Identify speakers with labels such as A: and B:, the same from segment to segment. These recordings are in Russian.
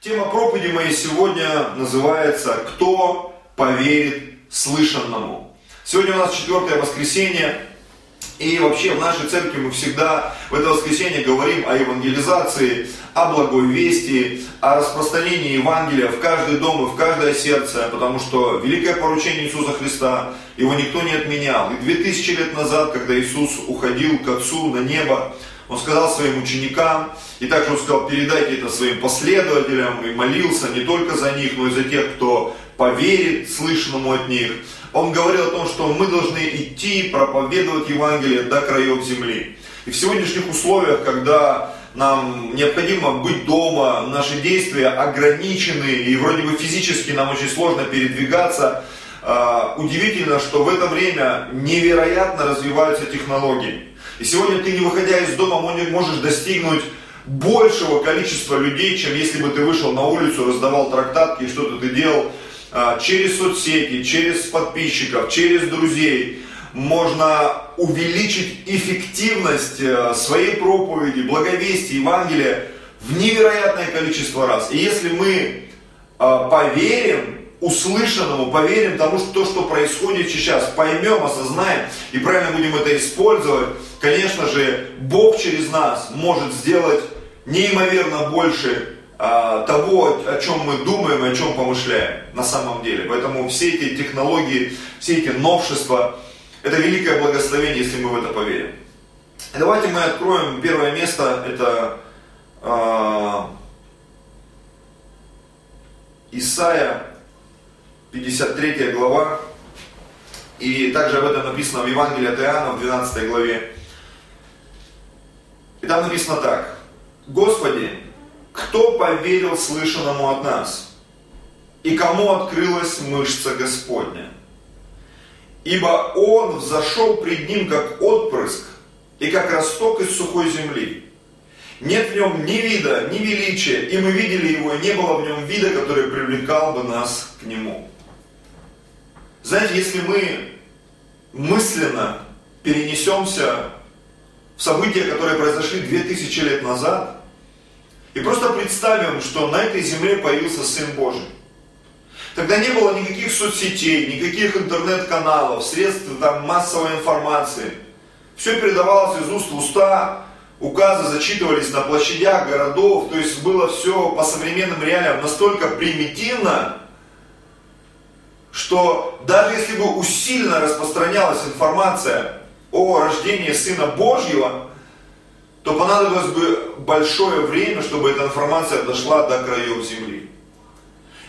A: Тема проповеди моей сегодня называется «Кто поверит слышанному?». Сегодня у нас четвертое воскресенье, и вообще в нашей церкви мы всегда в это воскресенье говорим о евангелизации, о благой вести, о распространении Евангелия в каждый дом и в каждое сердце, потому что великое поручение Иисуса Христа, его никто не отменял. И две тысячи лет назад, когда Иисус уходил к Отцу на небо, он сказал своим ученикам, и также он сказал, передайте это своим последователям, и молился не только за них, но и за тех, кто поверит слышанному от них. Он говорил о том, что мы должны идти, проповедовать Евангелие до краев земли. И в сегодняшних условиях, когда нам необходимо быть дома, наши действия ограничены, и вроде бы физически нам очень сложно передвигаться, а, удивительно, что в это время невероятно развиваются технологии. И сегодня ты, не выходя из дома, можешь достигнуть большего количества людей, чем если бы ты вышел на улицу, раздавал трактатки и что-то ты делал а, через соцсети, через подписчиков, через друзей. Можно увеличить эффективность э, своей проповеди, благовестия, Евангелия в невероятное количество раз. И если мы а, поверим услышанному, поверим тому, что то, что происходит сейчас, поймем, осознаем и правильно будем это использовать, конечно же, Бог через нас может сделать неимоверно больше а, того, о чем мы думаем и о чем помышляем на самом деле. Поэтому все эти технологии, все эти новшества, это великое благословение, если мы в это поверим. Давайте мы откроем первое место, это э, Исаия 53 глава, и также об этом написано в Евангелии от Иоанна в 12 главе. И там написано так. Господи, кто поверил слышанному от нас? И кому открылась мышца Господня? Ибо Он взошел пред Ним, как отпрыск, и как росток из сухой земли. Нет в нем ни вида, ни величия, и мы видели его, и не было в нем вида, который привлекал бы нас к нему. Знаете, если мы мысленно перенесемся в события, которые произошли 2000 лет назад, и просто представим, что на этой земле появился Сын Божий. Тогда не было никаких соцсетей, никаких интернет-каналов, средств там, массовой информации. Все передавалось из уст в уста, указы зачитывались на площадях городов, то есть было все по современным реалиям настолько примитивно, что даже если бы усиленно распространялась информация о рождении Сына Божьего, то понадобилось бы большое время, чтобы эта информация дошла до краев земли.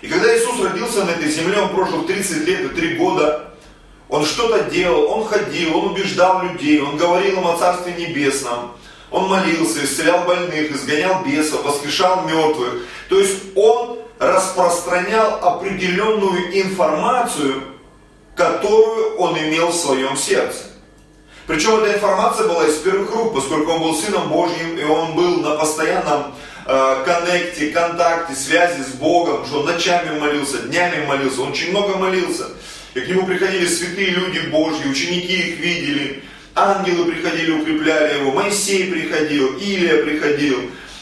A: И когда Иисус родился на этой земле, Он прожил 30 лет и 3 года, Он что-то делал, Он ходил, Он убеждал людей, Он говорил им о Царстве Небесном, Он молился, исцелял больных, изгонял бесов, воскрешал мертвых. То есть Он распространял определенную информацию, которую он имел в своем сердце. Причем эта информация была из первых рук, поскольку он был Сыном Божьим, и он был на постоянном э, коннекте, контакте, связи с Богом, что он ночами молился, днями молился, он очень много молился. И к нему приходили святые люди Божьи, ученики их видели, ангелы приходили, укрепляли его, Моисей приходил, Илия приходил,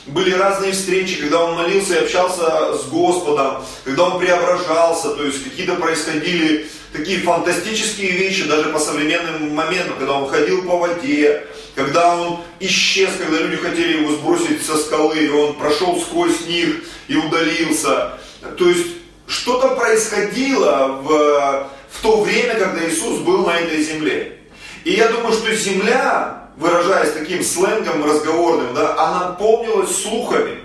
A: были разные встречи, когда он молился и общался с Господом, когда он преображался, то есть какие-то происходили такие фантастические вещи даже по современным моментам, когда он ходил по воде, когда он исчез, когда люди хотели его сбросить со скалы, и он прошел сквозь них и удалился. То есть что-то происходило в, в то время, когда Иисус был на этой земле. И я думаю, что земля, выражаясь таким сленгом разговорным, да, она полнилась слухами.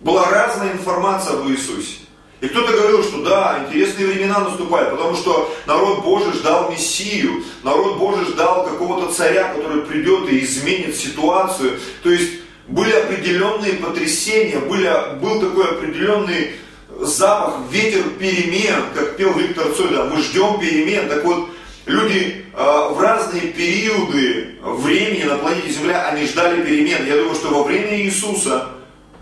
A: Была разная информация об Иисусе. И кто-то говорил, что да, интересные времена наступают, потому что народ Божий ждал Мессию, народ Божий ждал какого-то царя, который придет и изменит ситуацию. То есть были определенные потрясения, были, был такой определенный запах, ветер перемен, как пел Виктор Цой, да, мы ждем перемен. Так вот, люди э, в разные периоды времени на планете Земля, они ждали перемен. Я думаю, что во время Иисуса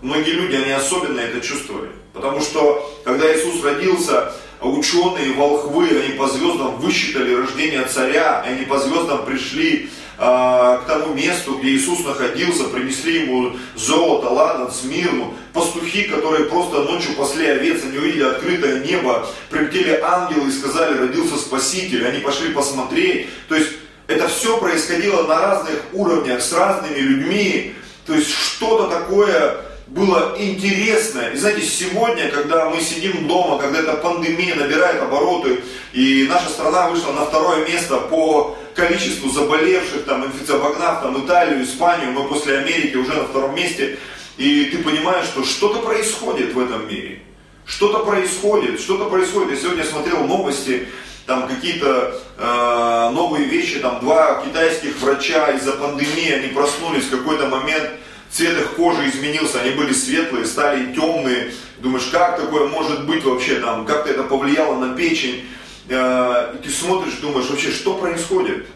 A: многие люди, они особенно это чувствовали. Потому что, когда Иисус родился, ученые, волхвы, они по звездам высчитали рождение царя, они по звездам пришли к тому месту, где Иисус находился, принесли ему золото, ладан, смирну. Пастухи, которые просто ночью пасли овец, они увидели открытое небо, прилетели ангелы и сказали, родился Спаситель. Они пошли посмотреть. То есть это все происходило на разных уровнях, с разными людьми. То есть что-то такое было интересное. И знаете, сегодня, когда мы сидим дома, когда эта пандемия набирает обороты, и наша страна вышла на второе место по количеству заболевших, там, обогнав там, Италию, Испанию, мы после Америки уже на втором месте, и ты понимаешь, что что-то происходит в этом мире. Что-то происходит, что-то происходит. Я сегодня смотрел новости, там какие-то э, новые вещи, там два китайских врача из-за пандемии, они проснулись в какой-то момент, цвет их кожи изменился, они были светлые, стали темные. Думаешь, как такое может быть вообще, там, как-то это повлияло на печень. Э, и ты смотришь, думаешь, вообще, что происходит?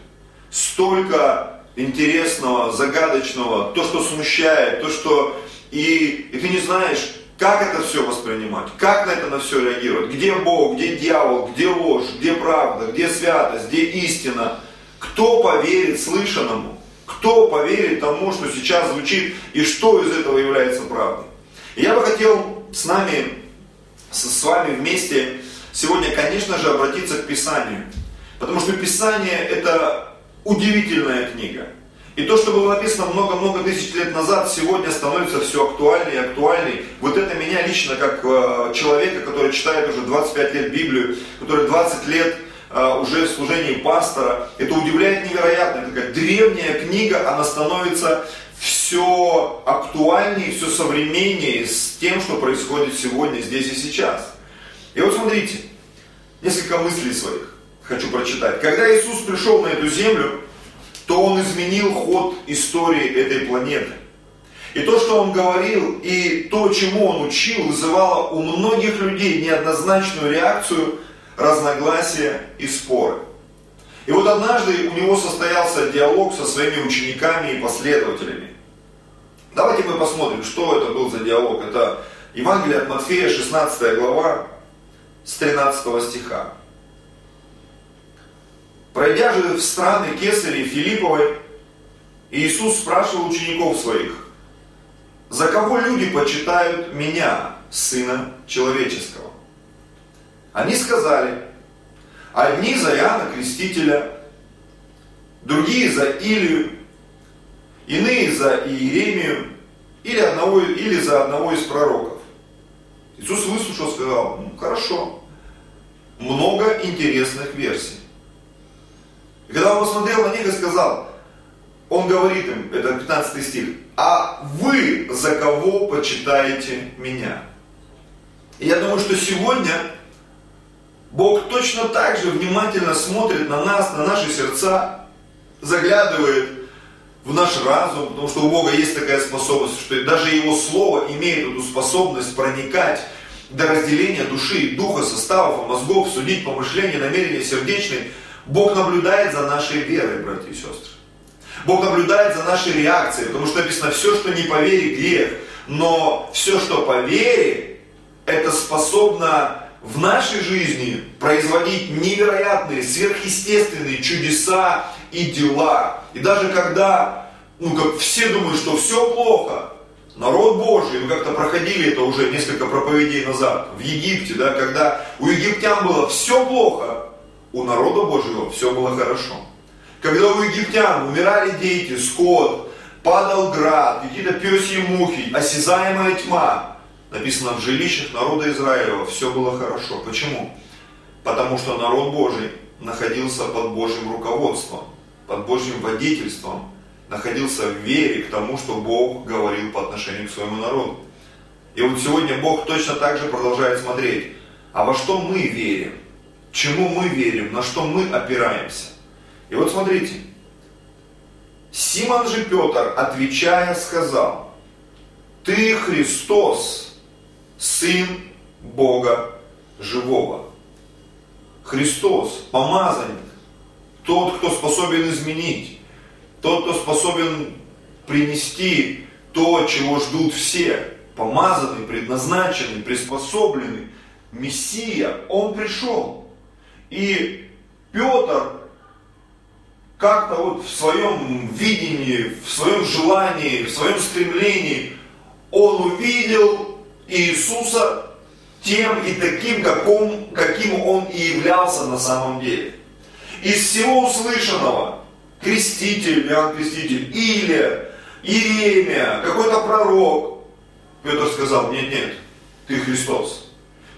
A: Столько интересного, загадочного, то, что смущает, то, что... И, и ты не знаешь, как это все воспринимать, как на это на все реагировать, где Бог, где дьявол, где ложь, где правда, где святость, где истина. Кто поверит слышанному? Кто поверит тому, что сейчас звучит, и что из этого является правдой? И я бы хотел с нами, с вами вместе сегодня, конечно же, обратиться к Писанию. Потому что Писание это удивительная книга. И то, что было написано много-много тысяч лет назад, сегодня становится все актуальнее и актуальней. Вот это меня лично, как э, человека, который читает уже 25 лет Библию, который 20 лет а, уже в служении пастора. Это удивляет невероятно. Это такая древняя книга, она становится все актуальнее, все современнее с тем, что происходит сегодня, здесь и сейчас. И вот смотрите, несколько мыслей своих хочу прочитать. Когда Иисус пришел на эту землю, то Он изменил ход истории этой планеты. И то, что Он говорил, и то, чему Он учил, вызывало у многих людей неоднозначную реакцию – разногласия и споры. И вот однажды у него состоялся диалог со своими учениками и последователями. Давайте мы посмотрим, что это был за диалог. Это Евангелие от Матфея, 16 глава, с 13 стиха. Пройдя же в страны Кесари и Филипповой, Иисус спрашивал учеников своих, «За кого люди почитают меня, Сына Человеческого?» Они сказали, одни за Иоанна Крестителя, другие за Илию, иные за Иеремию или, одного, или за одного из пророков. Иисус выслушал, сказал, ну хорошо, много интересных версий. И когда он посмотрел на них и сказал, он говорит им, это 15 стих, а вы за кого почитаете меня? И я думаю, что сегодня Бог точно так же внимательно смотрит на нас, на наши сердца, заглядывает в наш разум, потому что у Бога есть такая способность, что даже Его Слово имеет эту способность проникать до разделения души и духа, составов, мозгов, судить помышления, намерения сердечные. Бог наблюдает за нашей верой, братья и сестры. Бог наблюдает за нашей реакцией, потому что написано, все, что не по вере, грех. Но все, что по вере, это способно в нашей жизни производить невероятные, сверхъестественные чудеса и дела. И даже когда, ну как все думают, что все плохо, народ Божий, мы как-то проходили это уже несколько проповедей назад, в Египте, да, когда у египтян было все плохо, у народа Божьего все было хорошо. Когда у египтян умирали дети, скот, падал град, какие-то пёсьи мухи, осязаемая тьма, написано в жилищах народа Израилева все было хорошо. Почему? Потому что народ Божий находился под Божьим руководством, под Божьим водительством, находился в вере к тому, что Бог говорил по отношению к своему народу. И вот сегодня Бог точно так же продолжает смотреть, а во что мы верим, чему мы верим, на что мы опираемся. И вот смотрите, Симон же Петр, отвечая, сказал, ты Христос, Сын Бога Живого. Христос, помазанник, тот, кто способен изменить, тот, кто способен принести то, чего ждут все, помазанный, предназначенный, приспособленный, Мессия, Он пришел. И Петр, как-то вот в своем видении, в своем желании, в своем стремлении он увидел Иисуса тем и таким, каком, каким он и являлся на самом деле. Из всего услышанного, креститель, Иоанн Креститель, Илия, Иеремия, какой-то пророк, Петр сказал, нет, нет, ты Христос,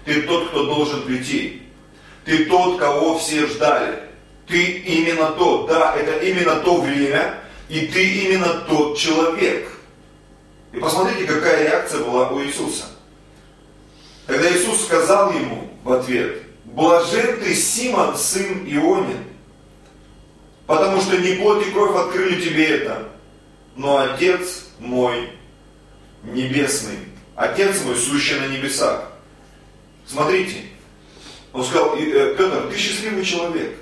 A: ты тот, кто должен прийти, ты тот, кого все ждали, ты именно тот, да, это именно то время, и ты именно тот человек. И посмотрите, какая реакция была у Иисуса. Когда Иисус сказал ему в ответ, блажен ты, Симон, сын Ионин, потому что не плоть и кровь открыли тебе это, но Отец мой небесный, Отец мой, сущий на небесах. Смотрите, он сказал, «Э, Петр, ты счастливый человек.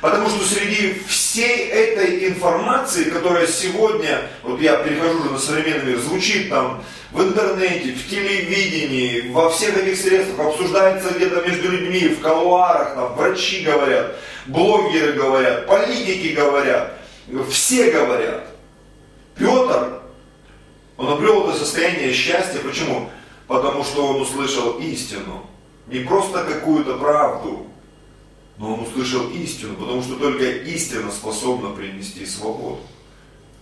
A: Потому что среди всей этой информации, которая сегодня, вот я перехожу уже на современный мир, звучит там в интернете, в телевидении, во всех этих средствах, обсуждается где-то между людьми, в колуарах, там врачи говорят, блогеры говорят, политики говорят, все говорят. Петр, он обрел это состояние счастья, почему? Потому что он услышал истину, не просто какую-то правду, но он услышал истину, потому что только истина способна принести свободу.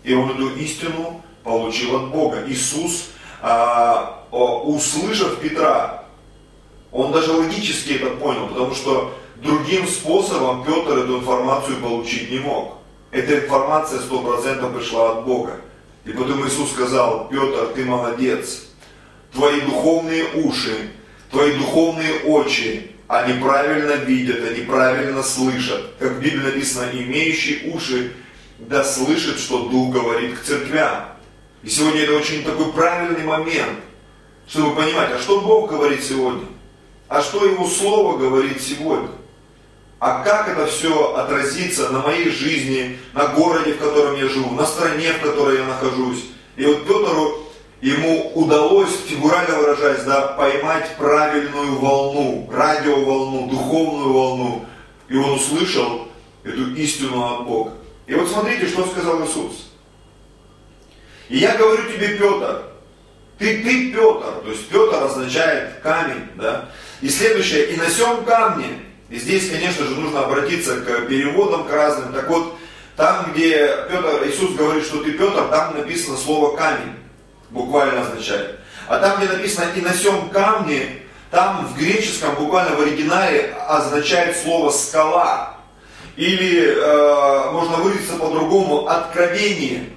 A: И он эту истину получил от Бога. Иисус, а, услышав Петра, он даже логически это понял, потому что другим способом Петр эту информацию получить не мог. Эта информация сто процентов пришла от Бога. И потом Иисус сказал, Петр, ты молодец, твои духовные уши, твои духовные очи они правильно видят, они правильно слышат. Как в Библии написано, имеющий уши да слышит, что Дух говорит к церквям. И сегодня это очень такой правильный момент, чтобы понимать, а что Бог говорит сегодня? А что Его Слово говорит сегодня? А как это все отразится на моей жизни, на городе, в котором я живу, на стране, в которой я нахожусь? И вот Петру ему удалось, фигурально выражаясь, да, поймать правильную волну, радиоволну, духовную волну. И он услышал эту истину от Бога. И вот смотрите, что сказал Иисус. И я говорю тебе, Петр, ты, ты Петр, то есть Петр означает камень, да. И следующее, и на сем камне, и здесь, конечно же, нужно обратиться к переводам, к разным. Так вот, там, где Петр, Иисус говорит, что ты Петр, там написано слово камень буквально означает. А там, где написано «и на сем камне», там в греческом, буквально в оригинале, означает слово «скала». Или э, можно выразиться по-другому «откровение».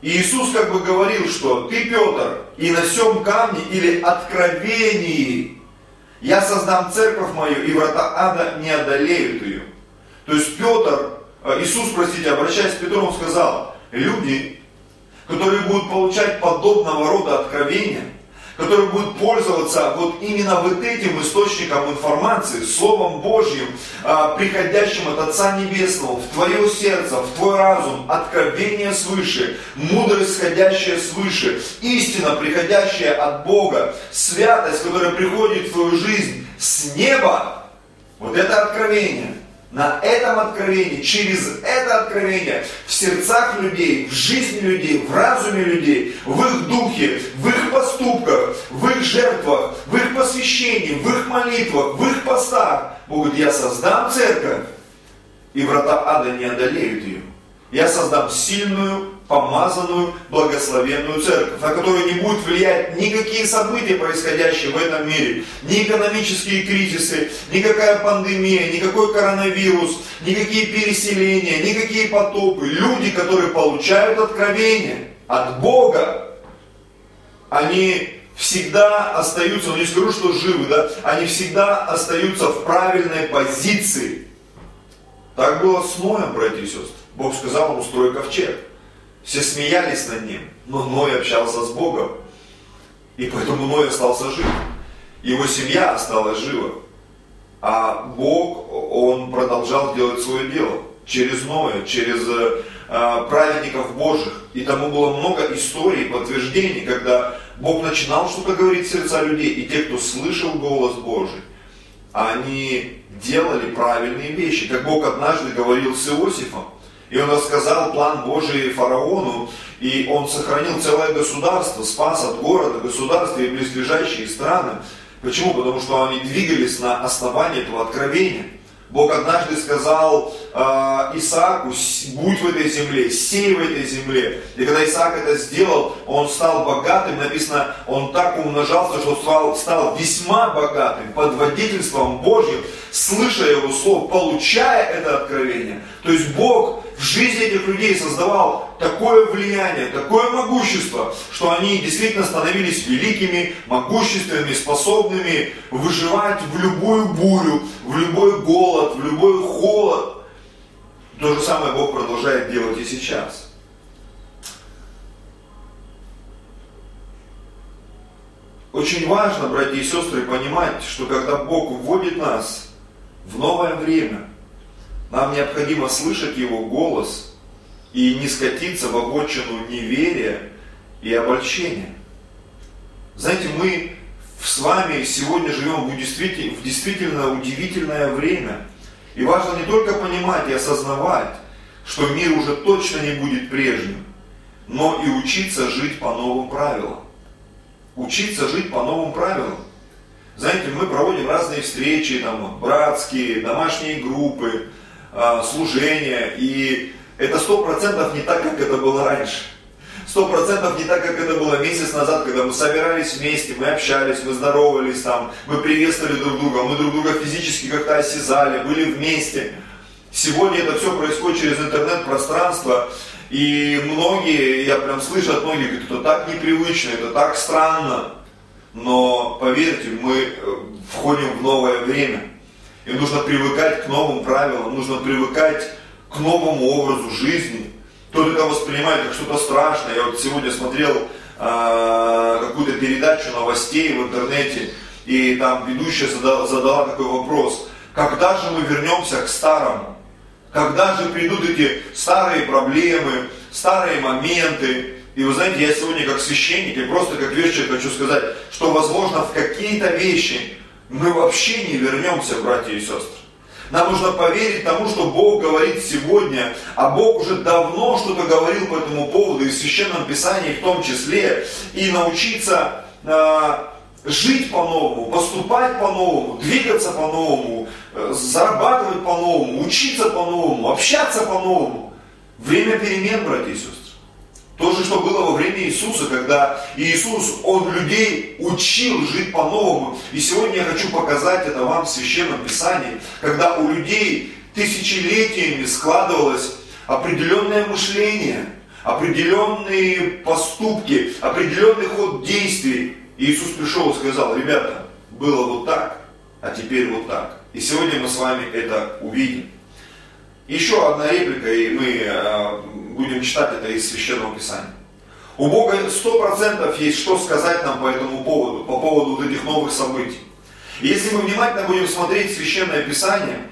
A: Иисус как бы говорил, что ты, Петр, и на сем камне или откровении я создам церковь мою, и врата ада не одолеют ее. То есть Петр, э, Иисус, простите, обращаясь к Петру, он сказал, люди, которые будут получать подобного рода откровения, которые будут пользоваться вот именно вот этим источником информации, Словом Божьим, а, приходящим от Отца Небесного в твое сердце, в твой разум, откровение свыше, мудрость, сходящая свыше, истина, приходящая от Бога, святость, которая приходит в твою жизнь с неба, вот это откровение – на этом откровении, через это откровение в сердцах людей, в жизни людей, в разуме людей, в их духе, в их поступках, в их жертвах, в их посвящении, в их молитвах, в их постах. Бог говорит, я создам церковь, и врата ада не одолеют ее. Я создам сильную, помазанную, благословенную церковь, на которую не будут влиять никакие события, происходящие в этом мире, ни экономические кризисы, никакая пандемия, никакой коронавирус, никакие переселения, никакие потопы. Люди, которые получают откровение от Бога, они всегда остаются, ну не скажу, что живы, да, они всегда остаются в правильной позиции. Так было с Ноем, братья и сестры. Бог сказал ему, строй ковчег. Все смеялись над ним, но Ной общался с Богом. И поэтому Ной остался жив. Его семья осталась жива. А Бог, Он продолжал делать свое дело. Через Ноя, через э, праведников Божьих. И тому было много историй, подтверждений, когда Бог начинал что-то говорить в сердца людей. И те, кто слышал голос Божий, они делали правильные вещи. Как Бог однажды говорил с Иосифом, и он рассказал план Божий фараону, и он сохранил целое государство, спас от города, государства и близлежащие страны. Почему? Потому что они двигались на основании этого откровения. Бог однажды сказал э, Исааку, будь в этой земле, сей в этой земле. И когда Исаак это сделал, он стал богатым, написано, он так умножался, что стал, стал весьма богатым под водительством Божьим, слыша его слово, получая это откровение. То есть Бог в жизни этих людей создавал такое влияние, такое могущество, что они действительно становились великими, могущественными, способными выживать в любую бурю, в любой голод, в любой холод. То же самое Бог продолжает делать и сейчас. Очень важно, братья и сестры, понимать, что когда Бог вводит нас в новое время, нам необходимо слышать Его голос и не скатиться в обочину неверия и обольщения. Знаете, мы с вами сегодня живем в действительно, в действительно удивительное время. И важно не только понимать и осознавать, что мир уже точно не будет прежним, но и учиться жить по новым правилам. Учиться жить по новым правилам. Знаете, мы проводим разные встречи, там, братские, домашние группы, а, служения, и это сто процентов не так, как это было раньше. Сто процентов не так, как это было месяц назад, когда мы собирались вместе, мы общались, мы здоровались, там, мы приветствовали друг друга, мы друг друга физически как-то осязали, были вместе. Сегодня это все происходит через интернет-пространство, и многие, я прям слышу от многих, говорят, это так непривычно, это так странно. Но поверьте, мы э, входим в новое время. И нужно привыкать к новым правилам, нужно привыкать к новому образу жизни. Кто-то это воспринимает как что-то страшное. Я вот сегодня смотрел э, какую-то передачу новостей в интернете, и там ведущая задала, задала такой вопрос. Когда же мы вернемся к старому? Когда же придут эти старые проблемы, старые моменты? И вы знаете, я сегодня как священник и просто как верующий хочу сказать, что возможно в какие-то вещи мы вообще не вернемся, братья и сестры. Нам нужно поверить тому, что Бог говорит сегодня, а Бог уже давно что-то говорил по этому поводу, и в Священном Писании в том числе, и научиться э, жить по-новому, поступать по-новому, двигаться по-новому, э, зарабатывать по-новому, учиться по-новому, общаться по-новому. Время перемен, братья и сестры. То же, что было во время Иисуса, когда Иисус, Он людей учил жить по-новому. И сегодня я хочу показать это вам в Священном Писании, когда у людей тысячелетиями складывалось определенное мышление, определенные поступки, определенный ход действий. И Иисус пришел и сказал, ребята, было вот так, а теперь вот так. И сегодня мы с вами это увидим. Еще одна реплика, и мы э, будем читать это из Священного Писания. У Бога сто процентов есть что сказать нам по этому поводу, по поводу вот этих новых событий. Если мы внимательно будем смотреть Священное Писание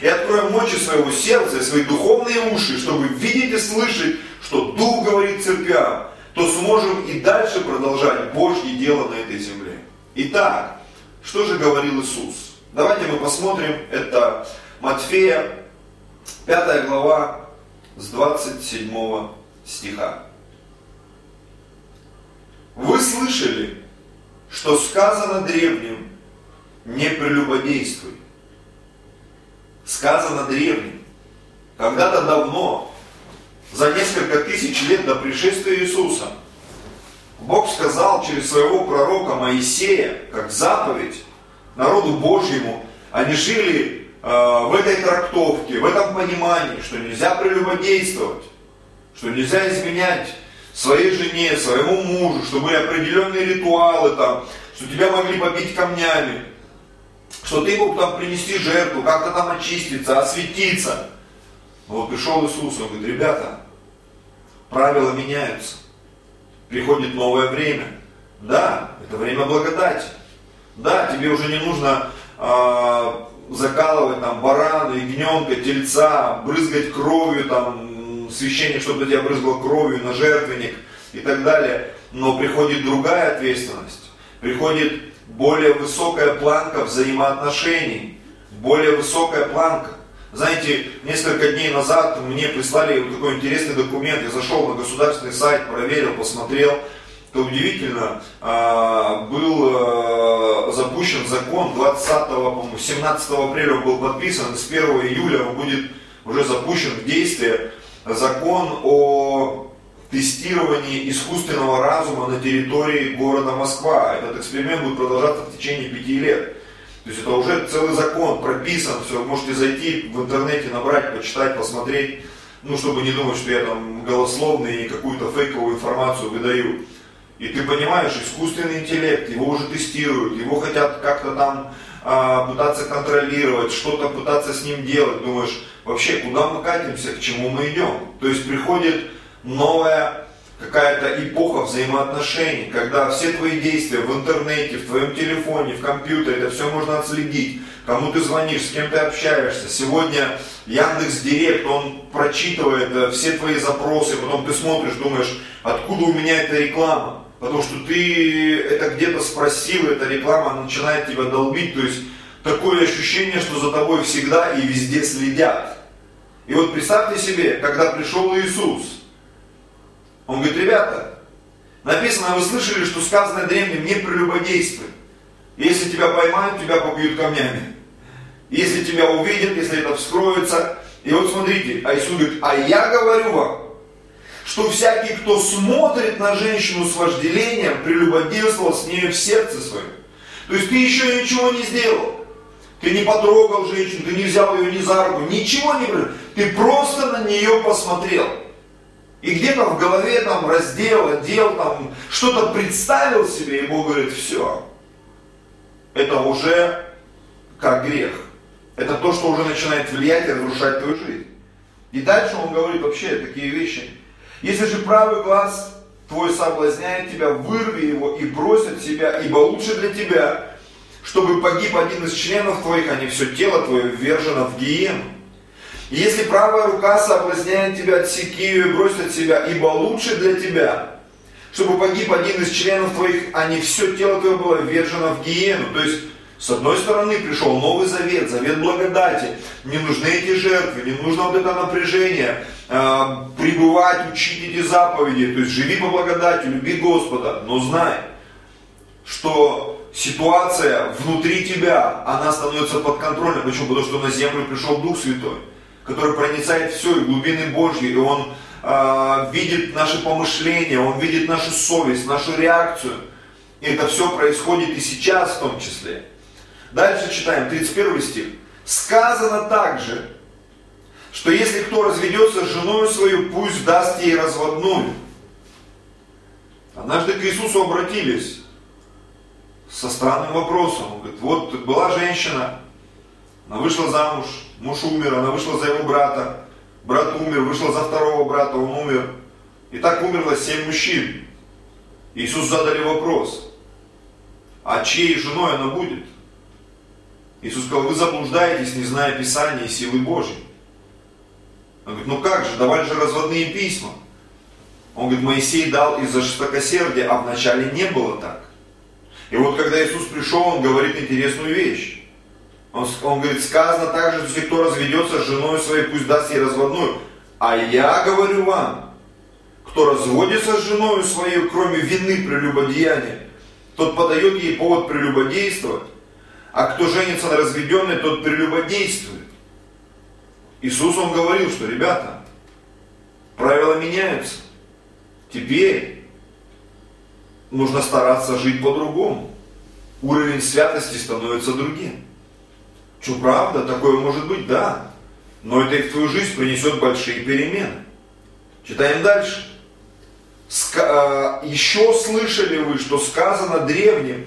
A: и откроем мочи своего сердца и свои духовные уши, чтобы видеть и слышать, что Дух говорит церквям, то сможем и дальше продолжать Божье дело на этой земле. Итак, что же говорил Иисус? Давайте мы посмотрим, это Матфея, 5 глава, с 27 стиха. Вы слышали, что сказано древним, не прелюбодействуй. Сказано древним. Когда-то давно, за несколько тысяч лет до пришествия Иисуса, Бог сказал через своего пророка Моисея, как заповедь народу Божьему, они жили в этой трактовке, в этом понимании, что нельзя прелюбодействовать, что нельзя изменять своей жене, своему мужу, что были определенные ритуалы там, что тебя могли побить камнями, что ты мог там принести жертву, как-то там очиститься, осветиться. Но вот пришел Иисус, он говорит, ребята, правила меняются, приходит новое время. Да, это время благодати. Да, тебе уже не нужно э, закалывать там барана, ягненка, тельца, брызгать кровью, там, священник, чтобы тебя брызгал кровью на жертвенник и так далее. Но приходит другая ответственность. Приходит более высокая планка взаимоотношений, более высокая планка. Знаете, несколько дней назад мне прислали вот такой интересный документ, я зашел на государственный сайт, проверил, посмотрел, то удивительно, а, был а, запущен закон 20, по-моему, 17 апреля был подписан, с 1 июля он будет уже запущен в действие закон о тестировании искусственного разума на территории города Москва. Этот эксперимент будет продолжаться в течение пяти лет. То есть это уже целый закон, прописан, все, можете зайти в интернете, набрать, почитать, посмотреть, ну, чтобы не думать, что я там голословный и какую-то фейковую информацию выдаю. И ты понимаешь, искусственный интеллект, его уже тестируют, его хотят как-то там а, пытаться контролировать, что-то пытаться с ним делать. Думаешь, вообще, куда мы катимся, к чему мы идем? То есть приходит новая какая-то эпоха взаимоотношений, когда все твои действия в интернете, в твоем телефоне, в компьютере, это все можно отследить. Кому ты звонишь, с кем ты общаешься. Сегодня Яндекс Директ, он прочитывает э, все твои запросы, потом ты смотришь, думаешь, откуда у меня эта реклама. Потому что ты это где-то спросил, эта реклама начинает тебя долбить. То есть такое ощущение, что за тобой всегда и везде следят. И вот представьте себе, когда пришел Иисус, он говорит, ребята, написано, вы слышали, что сказано древним, не прелюбодействуй. Если тебя поймают, тебя побьют камнями. Если тебя увидят, если это вскроется. И вот смотрите, а Иисус говорит, а я говорю вам, что всякий, кто смотрит на женщину с вожделением, прелюбодействовал с нею в сердце своем. То есть ты еще ничего не сделал. Ты не потрогал женщину, ты не взял ее ни за руку, ничего не Ты просто на нее посмотрел. И где-то в голове там раздел, отдел, там что-то представил себе, и Бог говорит, все. Это уже как грех. Это то, что уже начинает влиять и разрушать твою жизнь. И дальше он говорит вообще такие вещи. Если же правый глаз твой соблазняет тебя, вырви его и брось от себя, ибо лучше для тебя, чтобы погиб один из членов твоих, а не все тело твое ввержено в гиену. Если правая рука соблазняет тебя, отсеки ее и брось от себя, ибо лучше для тебя, чтобы погиб один из членов твоих, а не все тело твое было ввержено в гиену. То есть, с одной стороны, пришел Новый Завет, Завет благодати. Не нужны эти жертвы, не нужно вот это напряжение, э, пребывать, учить эти заповеди. То есть, живи по благодати, люби Господа, но знай, что ситуация внутри тебя, она становится подконтрольной. Почему? Потому что на землю пришел Дух Святой который проницает все и глубины Божьи, и Он э, видит наши помышления, Он видит нашу совесть, нашу реакцию. И это все происходит и сейчас в том числе. Дальше читаем, 31 стих. Сказано также, что если кто разведется с женой свою, пусть даст ей разводную. Однажды к Иисусу обратились со странным вопросом. Он говорит, вот была женщина, она вышла замуж, муж умер, она вышла за его брата, брат умер, вышла за второго брата, он умер. И так умерло семь мужчин. Иисус задали вопрос, а чьей женой она будет? Иисус сказал, вы заблуждаетесь, не зная Писания и силы Божьей. Он говорит, ну как же, давали же разводные письма. Он говорит, Моисей дал из-за жестокосердия, а вначале не было так. И вот когда Иисус пришел, он говорит интересную вещь. Он, он говорит, сказано также, что если кто разведется с женой своей, пусть даст ей разводную. А я говорю вам, кто разводится с женой своей, кроме вины прелюбодеяния, тот подает ей повод прелюбодействовать. А кто женится на разведенной, тот прелюбодействует. Иисус, Он говорил, что, ребята, правила меняются. Теперь нужно стараться жить по-другому. Уровень святости становится другим. Что правда, такое может быть, да. Но это и в твою жизнь принесет большие перемены. Читаем дальше. Ска- э, еще слышали вы, что сказано древним,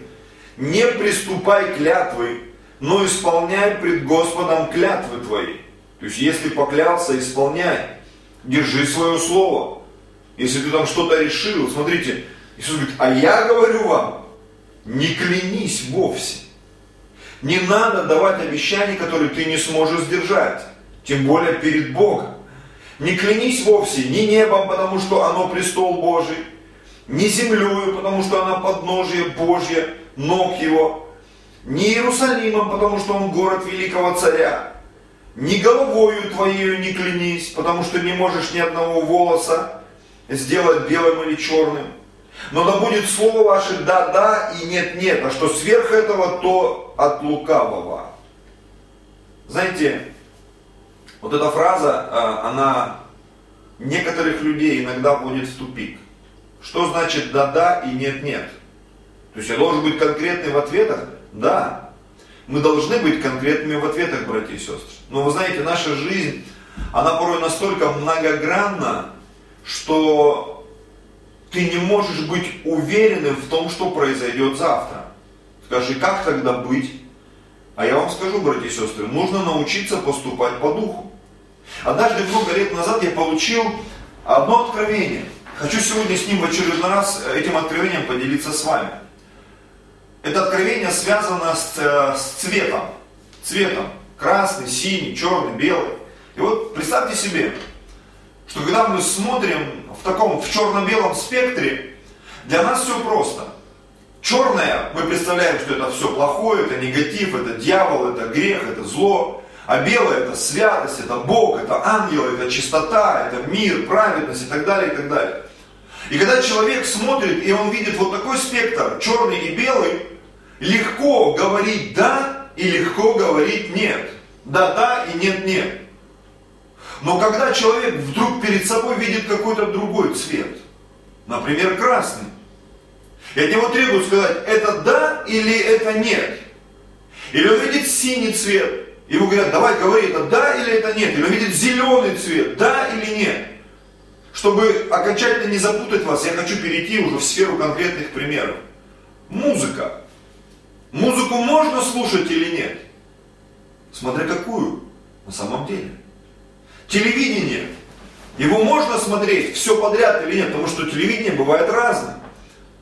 A: не приступай клятвы, но исполняй пред Господом клятвы твои. То есть, если поклялся, исполняй. Держи свое слово. Если ты там что-то решил, смотрите, Иисус говорит, а я говорю вам, не клянись вовсе. Не надо давать обещания, которые ты не сможешь сдержать. Тем более перед Богом. Не клянись вовсе ни небом, потому что оно престол Божий, не землею, потому что она подножие Божье, ног его, не Иерусалимом, потому что он город великого царя, ни головою твоею не клянись, потому что не можешь ни одного волоса сделать белым или черным. Но да будет слово ваше да-да и нет-нет, а что сверх этого, то от лукавого. Знаете, вот эта фраза, а, она некоторых людей иногда вводит в тупик. Что значит да-да и нет-нет? То есть я должен быть конкретный в ответах? Да. Мы должны быть конкретными в ответах, братья и сестры. Но вы знаете, наша жизнь, она порой настолько многогранна, что ты не можешь быть уверенным в том, что произойдет завтра. Скажи, как тогда быть? А я вам скажу, братья и сестры, нужно научиться поступать по духу. Однажды много лет назад я получил одно откровение. Хочу сегодня с ним в очередной раз этим откровением поделиться с вами. Это откровение связано с, э, с цветом. Цветом. Красный, синий, черный, белый. И вот представьте себе, что когда мы смотрим в таком, в черно-белом спектре, для нас все просто. Черное, мы представляем, что это все плохое, это негатив, это дьявол, это грех, это зло. А белое это святость, это Бог, это ангел, это чистота, это мир, праведность и так далее, и так далее. И когда человек смотрит, и он видит вот такой спектр, черный и белый, легко говорить да и легко говорить нет. Да-да и нет-нет. Но когда человек вдруг перед собой видит какой-то другой цвет, например, красный, и от него требуют сказать, это да или это нет. Или он видит синий цвет, Ему говорят, давай говори, это да или это нет. Или он видит зеленый цвет, да или нет. Чтобы окончательно не запутать вас, я хочу перейти уже в сферу конкретных примеров. Музыка. Музыку можно слушать или нет? Смотря какую, на самом деле. Телевидение. Его можно смотреть все подряд или нет, потому что телевидение бывает разное.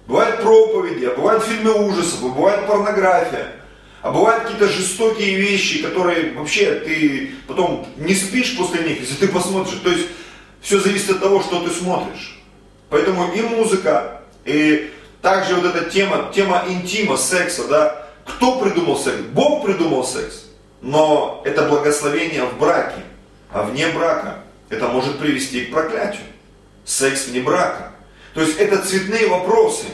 A: Бывают проповеди, а бывают фильмы ужасов, а бывает порнография. А бывают какие-то жестокие вещи, которые вообще ты потом не спишь после них, если ты посмотришь. То есть все зависит от того, что ты смотришь. Поэтому и музыка, и также вот эта тема, тема интима, секса, да. Кто придумал секс? Бог придумал секс. Но это благословение в браке, а вне брака это может привести к проклятию. Секс вне брака. То есть это цветные вопросы,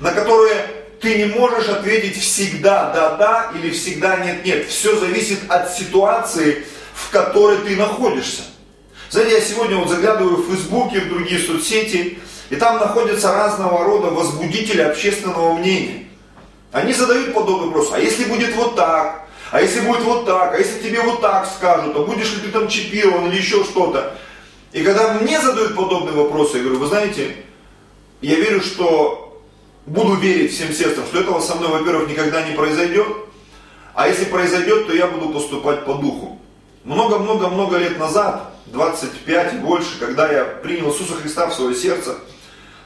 A: на которые ты не можешь ответить всегда да-да или всегда нет-нет. Все зависит от ситуации, в которой ты находишься. Знаете, я сегодня вот заглядываю в Фейсбуке, в другие соцсети, и там находятся разного рода возбудители общественного мнения. Они задают подобный вопрос, а если будет вот так, а если будет вот так, а если тебе вот так скажут, а будешь ли ты там чипирован или еще что-то. И когда мне задают подобные вопросы, я говорю, вы знаете, я верю, что буду верить всем сердцем, что этого со мной, во-первых, никогда не произойдет, а если произойдет, то я буду поступать по духу. Много-много-много лет назад, 25 и больше, когда я принял Иисуса Христа в свое сердце,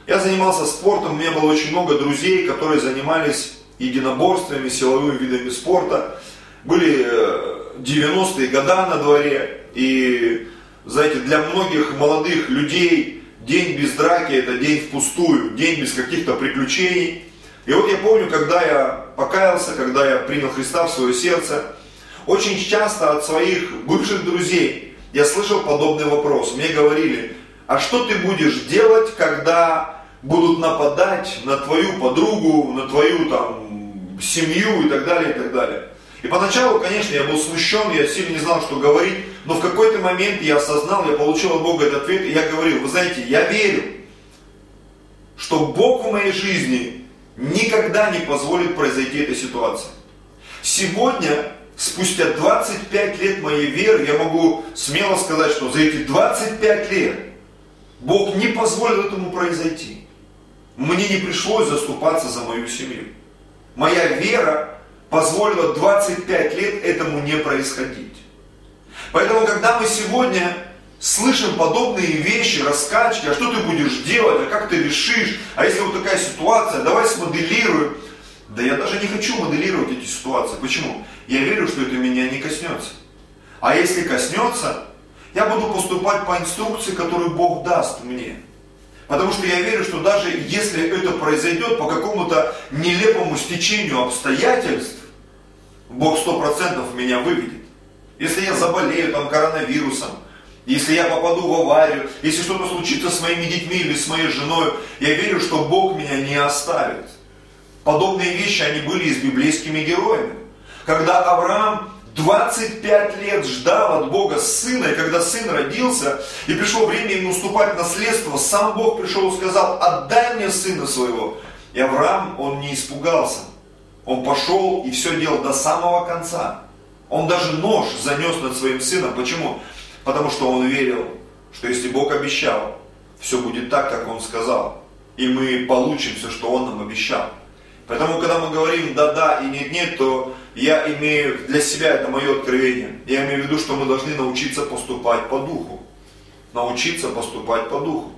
A: я занимался спортом, у меня было очень много друзей, которые занимались единоборствами, силовыми видами спорта. Были 90-е э, года на дворе, и, знаете, для многих молодых людей День без драки это день впустую, день без каких-то приключений. И вот я помню, когда я покаялся, когда я принял Христа в свое сердце, очень часто от своих бывших друзей я слышал подобный вопрос. Мне говорили, а что ты будешь делать, когда будут нападать на твою подругу, на твою там семью и так далее, и так далее. И поначалу, конечно, я был смущен, я сильно не знал, что говорить, но в какой-то момент я осознал, я получил от Бога этот ответ, и я говорил, вы знаете, я верю, что Бог в моей жизни никогда не позволит произойти этой ситуации. Сегодня, спустя 25 лет моей веры, я могу смело сказать, что за эти 25 лет Бог не позволил этому произойти. Мне не пришлось заступаться за мою семью. Моя вера позволило 25 лет этому не происходить. Поэтому, когда мы сегодня слышим подобные вещи, раскачки, а что ты будешь делать, а как ты решишь, а если вот такая ситуация, давай смоделируем. Да я даже не хочу моделировать эти ситуации. Почему? Я верю, что это меня не коснется. А если коснется, я буду поступать по инструкции, которую Бог даст мне. Потому что я верю, что даже если это произойдет по какому-то нелепому стечению обстоятельств, Бог сто процентов меня выведет. Если я заболею там коронавирусом, если я попаду в аварию, если что-то случится с моими детьми или с моей женой, я верю, что Бог меня не оставит. Подобные вещи, они были и с библейскими героями. Когда Авраам 25 лет ждал от Бога сына, и когда сын родился, и пришло время ему уступать наследство, сам Бог пришел и сказал, отдай мне сына своего. И Авраам, он не испугался. Он пошел и все делал до самого конца. Он даже нож занес над своим сыном. Почему? Потому что он верил, что если Бог обещал, все будет так, как Он сказал. И мы получим все, что Он нам обещал. Поэтому, когда мы говорим да-да и нет-нет, то я имею для себя, это мое откровение, я имею в виду, что мы должны научиться поступать по духу. Научиться поступать по духу.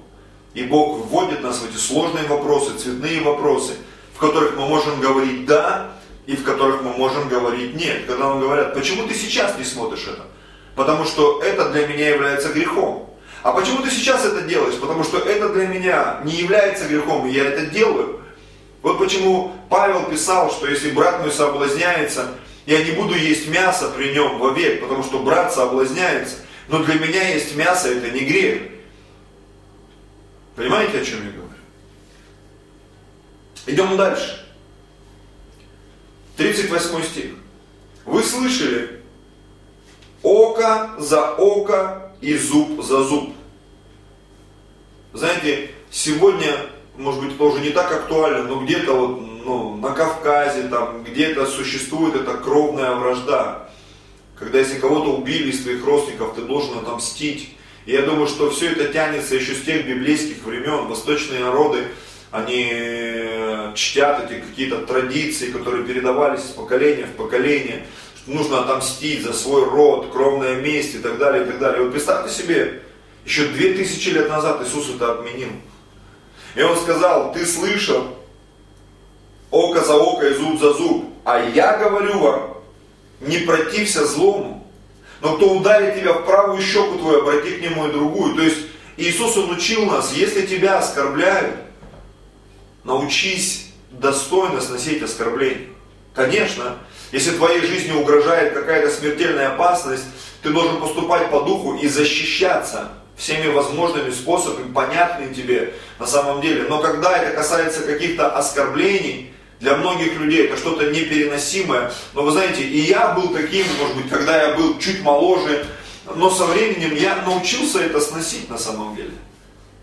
A: И Бог вводит нас в эти сложные вопросы, цветные вопросы, в которых мы можем говорить «да», и в которых мы можем говорить «нет». Когда нам говорят, почему ты сейчас не смотришь это? Потому что это для меня является грехом. А почему ты сейчас это делаешь? Потому что это для меня не является грехом, и я это делаю. Вот почему Павел писал, что если брат мой соблазняется, я не буду есть мясо при нем вовек, потому что брат соблазняется. Но для меня есть мясо, это не грех. Понимаете, о чем я говорю? Идем дальше. 38 стих. Вы слышали, око за око и зуб за зуб. Знаете, сегодня может быть, тоже не так актуально, но где-то вот, ну, на Кавказе, там, где-то существует эта кровная вражда. Когда если кого-то убили из твоих родственников, ты должен отомстить. И я думаю, что все это тянется еще с тех библейских времен. Восточные народы, они э, чтят эти какие-то традиции, которые передавались из поколения в поколение. Что нужно отомстить за свой род, кровная месть и так далее, и так далее. И вот представьте себе, еще две тысячи лет назад Иисус это отменил. И он сказал, ты слышал, око за око и зуб за зуб. А я говорю вам, не протився злому, но кто ударит тебя в правую щеку твою, обрати к нему и другую. То есть Иисус, Он учил нас, если тебя оскорбляют, научись достойно сносить оскорбление. Конечно, если твоей жизни угрожает какая-то смертельная опасность, ты должен поступать по духу и защищаться всеми возможными способами, понятными тебе на самом деле. Но когда это касается каких-то оскорблений, для многих людей это что-то непереносимое. Но вы знаете, и я был таким, может быть, когда я был чуть моложе, но со временем я научился это сносить на самом деле.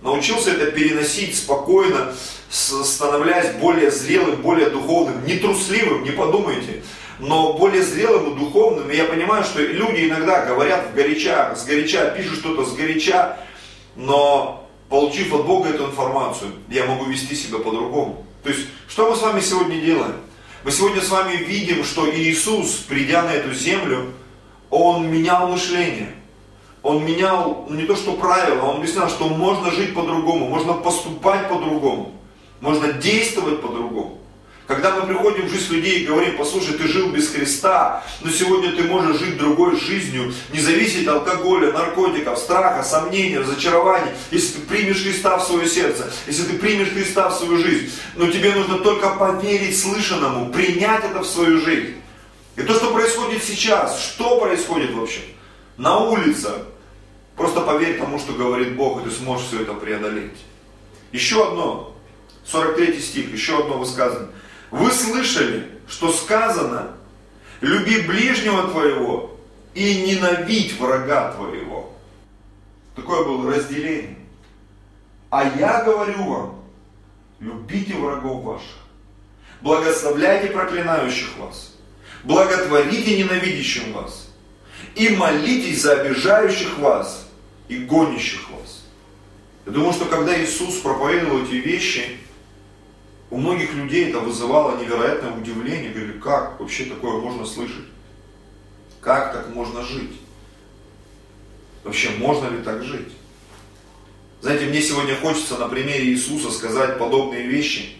A: Научился это переносить спокойно, становляясь более зрелым, более духовным, не трусливым, не подумайте но более зрелым и духовным. Я понимаю, что люди иногда говорят в горяча, с горяча, пишут что-то с горяча, но получив от Бога эту информацию, я могу вести себя по-другому. То есть, что мы с вами сегодня делаем? Мы сегодня с вами видим, что Иисус, придя на эту землю, Он менял мышление. Он менял ну, не то что правила, Он объяснял, что можно жить по-другому, можно поступать по-другому, можно действовать по-другому. Когда мы приходим в жизнь людей и говорим, послушай, ты жил без Христа, но сегодня ты можешь жить другой жизнью, не зависеть от алкоголя, наркотиков, страха, сомнений, разочарований, если ты примешь Христа в свое сердце, если ты примешь Христа в свою жизнь, но тебе нужно только поверить слышанному, принять это в свою жизнь. И то, что происходит сейчас, что происходит вообще? На улице. Просто поверь тому, что говорит Бог, и ты сможешь все это преодолеть. Еще одно, 43 стих, еще одно высказывание. Вы слышали, что сказано, люби ближнего твоего и ненавидь врага твоего. Такое было разделение. А я говорю вам, любите врагов ваших, благословляйте проклинающих вас, благотворите ненавидящим вас, и молитесь за обижающих вас и гонящих вас. Я думаю, что когда Иисус проповедовал эти вещи, у многих людей это вызывало невероятное удивление. Говорили, как вообще такое можно слышать? Как так можно жить? Вообще, можно ли так жить? Знаете, мне сегодня хочется на примере Иисуса сказать подобные вещи,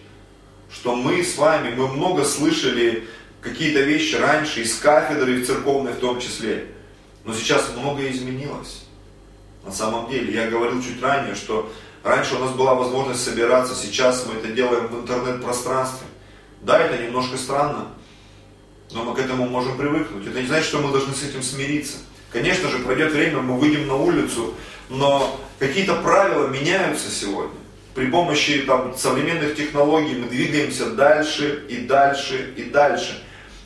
A: что мы с вами, мы много слышали какие-то вещи раньше, из кафедры, и церковной в том числе, но сейчас многое изменилось. На самом деле, я говорил чуть ранее, что Раньше у нас была возможность собираться, сейчас мы это делаем в интернет-пространстве. Да, это немножко странно, но мы к этому можем привыкнуть. Это не значит, что мы должны с этим смириться. Конечно же, пройдет время, мы выйдем на улицу, но какие-то правила меняются сегодня. При помощи там, современных технологий мы двигаемся дальше и дальше и дальше.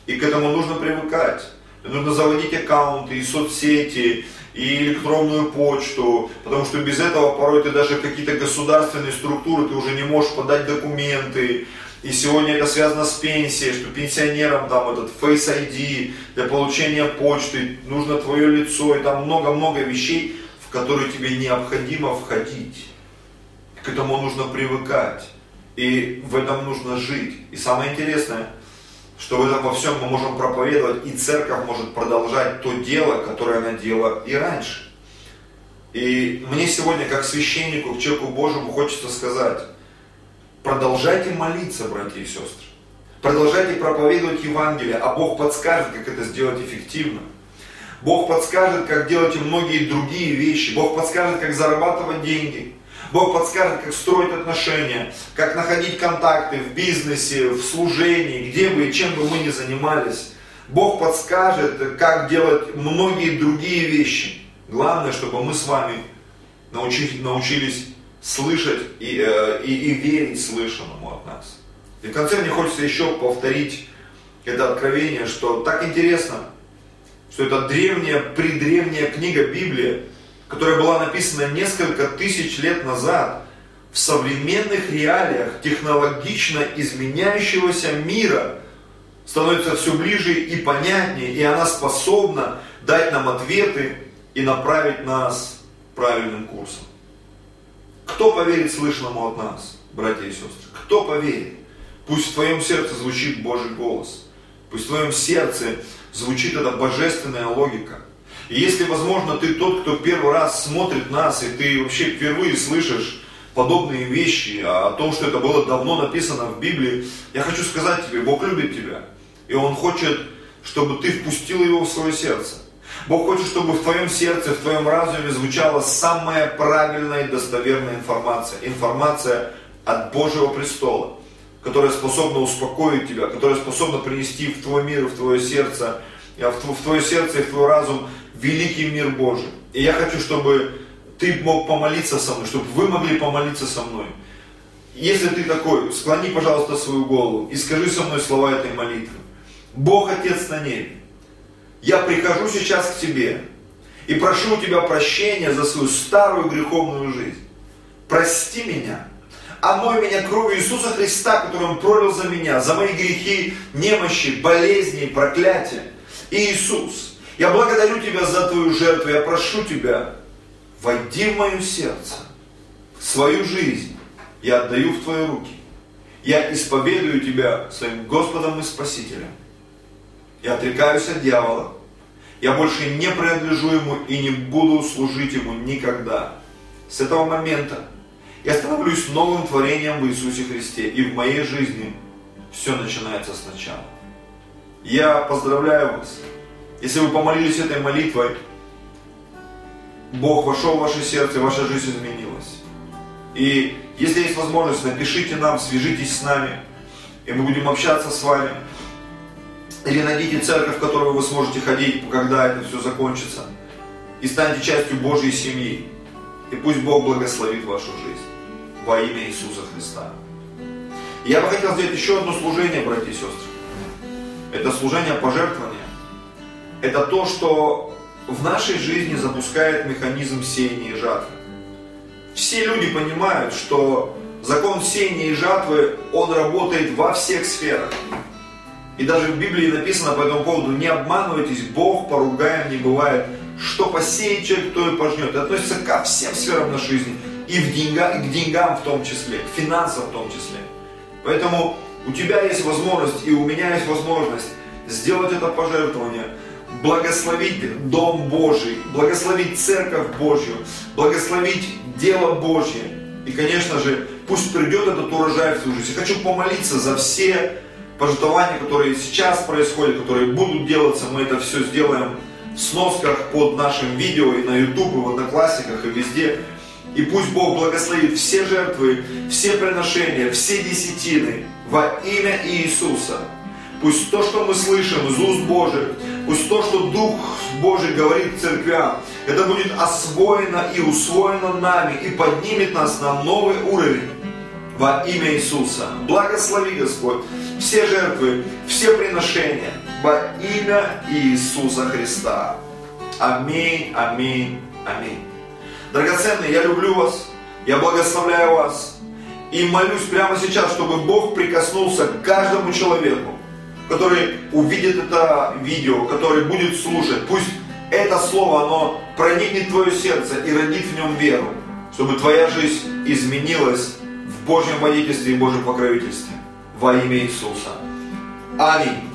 A: И к этому нужно привыкать. Нужно заводить аккаунты и соцсети, и электронную почту, потому что без этого порой ты даже какие-то государственные структуры, ты уже не можешь подать документы, и сегодня это связано с пенсией, что пенсионерам там этот Face ID для получения почты, нужно твое лицо, и там много-много вещей, в которые тебе необходимо входить. К этому нужно привыкать. И в этом нужно жить. И самое интересное, что в этом во всем мы можем проповедовать, и церковь может продолжать то дело, которое она делала и раньше. И мне сегодня, как священнику, к человеку Божьему, хочется сказать, Продолжайте молиться, братья и сестры. Продолжайте проповедовать Евангелие, а Бог подскажет, как это сделать эффективно. Бог подскажет, как делать и многие другие вещи. Бог подскажет, как зарабатывать деньги. Бог подскажет, как строить отношения, как находить контакты в бизнесе, в служении, где бы и чем бы мы ни занимались. Бог подскажет, как делать многие другие вещи. Главное, чтобы мы с вами научились, научились слышать и, э, и, и верить слышанному от нас. И в конце мне хочется еще повторить это откровение, что так интересно, что это древняя, предревняя книга Библии, которая была написана несколько тысяч лет назад, в современных реалиях технологично изменяющегося мира становится все ближе и понятнее, и она способна дать нам ответы и направить нас правильным курсом. Кто поверит слышанному от нас, братья и сестры? Кто поверит? Пусть в твоем сердце звучит Божий голос. Пусть в твоем сердце звучит эта божественная логика. Если, возможно, ты тот, кто первый раз смотрит нас, и ты вообще впервые слышишь подобные вещи, о том, что это было давно написано в Библии, я хочу сказать тебе, Бог любит тебя. И Он хочет, чтобы ты впустил Его в свое сердце. Бог хочет, чтобы в твоем сердце, в твоем разуме звучала самая правильная и достоверная информация. Информация от Божьего престола, которая способна успокоить тебя, которая способна принести в твой мир, в твое сердце, в твое сердце и в твой разум великий мир Божий. И я хочу, чтобы ты мог помолиться со мной, чтобы вы могли помолиться со мной. Если ты такой, склони, пожалуйста, свою голову и скажи со мной слова этой молитвы. Бог Отец на небе, я прихожу сейчас к тебе и прошу у тебя прощения за свою старую греховную жизнь. Прости меня, омой меня кровью Иисуса Христа, который Он пролил за меня, за мои грехи, немощи, болезни, проклятия. И Иисус, я благодарю Тебя за Твою жертву, я прошу Тебя, войди в мое сердце, свою жизнь я отдаю в Твои руки. Я исповедую Тебя своим Господом и Спасителем. Я отрекаюсь от дьявола. Я больше не принадлежу ему и не буду служить ему никогда. С этого момента я становлюсь новым творением в Иисусе Христе. И в моей жизни все начинается сначала. Я поздравляю вас. Если вы помолились этой молитвой, Бог вошел в ваше сердце, ваша жизнь изменилась. И если есть возможность, напишите нам, свяжитесь с нами, и мы будем общаться с вами. Или найдите церковь, в которую вы сможете ходить, когда это все закончится. И станьте частью Божьей семьи. И пусть Бог благословит вашу жизнь. Во имя Иисуса Христа. я бы хотел сделать еще одно служение, братья и сестры. Это служение пожертвования. Это то, что в нашей жизни запускает механизм сеяния и жатвы. Все люди понимают, что закон сеяния и жатвы, он работает во всех сферах. И даже в Библии написано по этому поводу, не обманывайтесь, Бог поругаем не бывает. Что посеет человек, то и пожнет. Это относится ко всем сферам нашей жизни. И, в деньга, и к деньгам в том числе, к финансам в том числе. Поэтому у тебя есть возможность, и у меня есть возможность сделать это пожертвование, благословить Дом Божий, благословить Церковь Божью, благословить дело Божье. И, конечно же, пусть придет этот урожай в твою жизнь. Я хочу помолиться за все пожертвования, которые сейчас происходят, которые будут делаться, мы это все сделаем в сносках под нашим видео и на YouTube, и в Одноклассниках, и везде. И пусть Бог благословит все жертвы, все приношения, все десятины во имя Иисуса. Пусть то, что мы слышим из уст Божьих, пусть то, что Дух Божий говорит церквям, это будет освоено и усвоено нами и поднимет нас на новый уровень во имя Иисуса. Благослови, Господь, все жертвы, все приношения во имя Иисуса Христа. Аминь, аминь, аминь. Драгоценные, я люблю вас, я благословляю вас и молюсь прямо сейчас, чтобы Бог прикоснулся к каждому человеку, который увидит это видео, который будет слушать. Пусть это слово, оно проникнет в твое сердце и родит в нем веру, чтобы твоя жизнь изменилась в Божьем водительстве и Божьем покровительстве во имя Иисуса. Аминь.